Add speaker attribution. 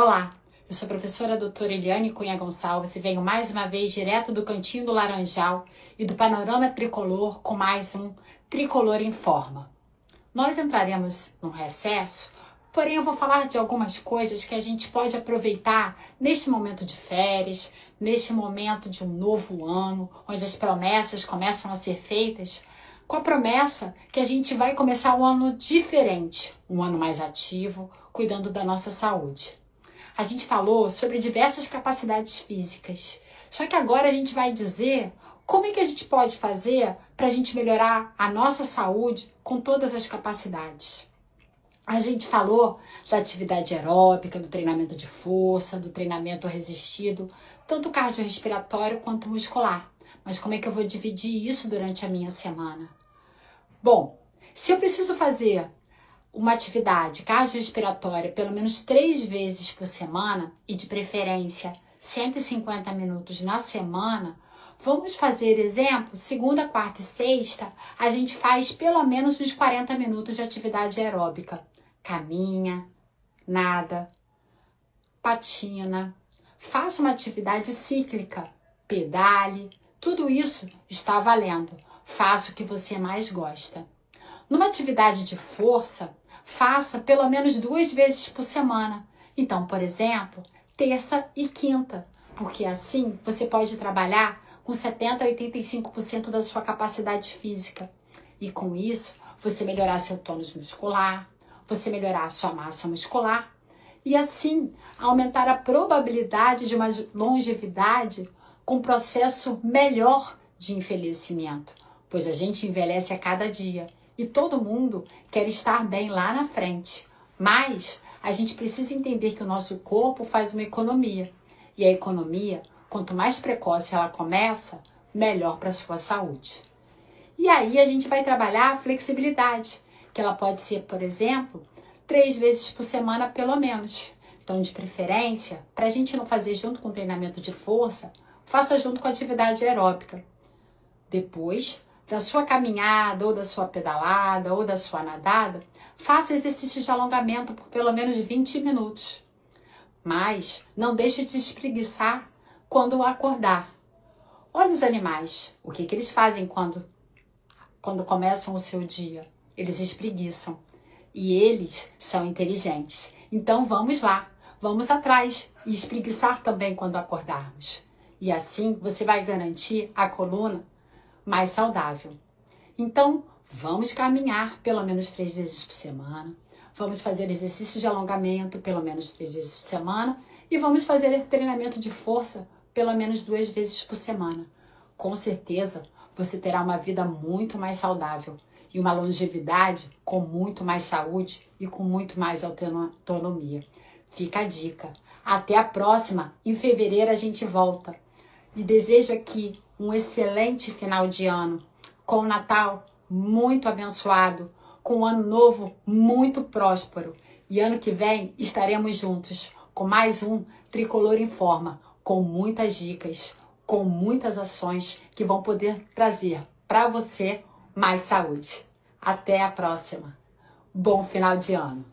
Speaker 1: Olá, eu sou a professora doutora Eliane Cunha Gonçalves e venho mais uma vez direto do Cantinho do Laranjal e do Panorama Tricolor com mais um Tricolor em Forma. Nós entraremos num recesso, porém eu vou falar de algumas coisas que a gente pode aproveitar neste momento de férias, neste momento de um novo ano, onde as promessas começam a ser feitas, com a promessa que a gente vai começar um ano diferente, um ano mais ativo, cuidando da nossa saúde a gente falou sobre diversas capacidades físicas. Só que agora a gente vai dizer como é que a gente pode fazer para a gente melhorar a nossa saúde com todas as capacidades. A gente falou da atividade aeróbica, do treinamento de força, do treinamento resistido, tanto cardiorrespiratório quanto muscular. Mas como é que eu vou dividir isso durante a minha semana? Bom, se eu preciso fazer uma atividade cardiorrespiratória pelo menos três vezes por semana e de preferência 150 minutos na semana, vamos fazer exemplo, segunda, quarta e sexta, a gente faz pelo menos uns 40 minutos de atividade aeróbica. Caminha, nada, patina, faça uma atividade cíclica, pedale, tudo isso está valendo. Faça o que você mais gosta. Numa atividade de força, faça pelo menos duas vezes por semana. Então, por exemplo, terça e quinta, porque assim você pode trabalhar com 70 a 85% da sua capacidade física. E com isso, você melhorar seu tônus muscular, você melhorar a sua massa muscular e assim aumentar a probabilidade de uma longevidade com um processo melhor de envelhecimento, pois a gente envelhece a cada dia e todo mundo quer estar bem lá na frente. Mas a gente precisa entender que o nosso corpo faz uma economia. E a economia, quanto mais precoce ela começa, melhor para a sua saúde. E aí a gente vai trabalhar a flexibilidade, que ela pode ser, por exemplo, três vezes por semana pelo menos. Então, de preferência, para a gente não fazer junto com o treinamento de força, faça junto com a atividade aeróbica. Depois, da sua caminhada, ou da sua pedalada, ou da sua nadada, faça exercícios de alongamento por pelo menos 20 minutos. Mas não deixe de espreguiçar quando acordar. Olha os animais, o que, que eles fazem quando, quando começam o seu dia? Eles espreguiçam. E eles são inteligentes. Então vamos lá, vamos atrás e espreguiçar também quando acordarmos. E assim você vai garantir a coluna mais saudável. Então, vamos caminhar pelo menos três vezes por semana, vamos fazer exercícios de alongamento pelo menos três vezes por semana e vamos fazer treinamento de força pelo menos duas vezes por semana. Com certeza, você terá uma vida muito mais saudável e uma longevidade com muito mais saúde e com muito mais autonomia. Fica a dica. Até a próxima. Em fevereiro a gente volta. E desejo aqui um excelente final de ano, com o Natal muito abençoado, com um ano novo muito próspero. E ano que vem estaremos juntos com mais um Tricolor em Forma, com muitas dicas, com muitas ações que vão poder trazer para você mais saúde. Até a próxima. Bom final de ano.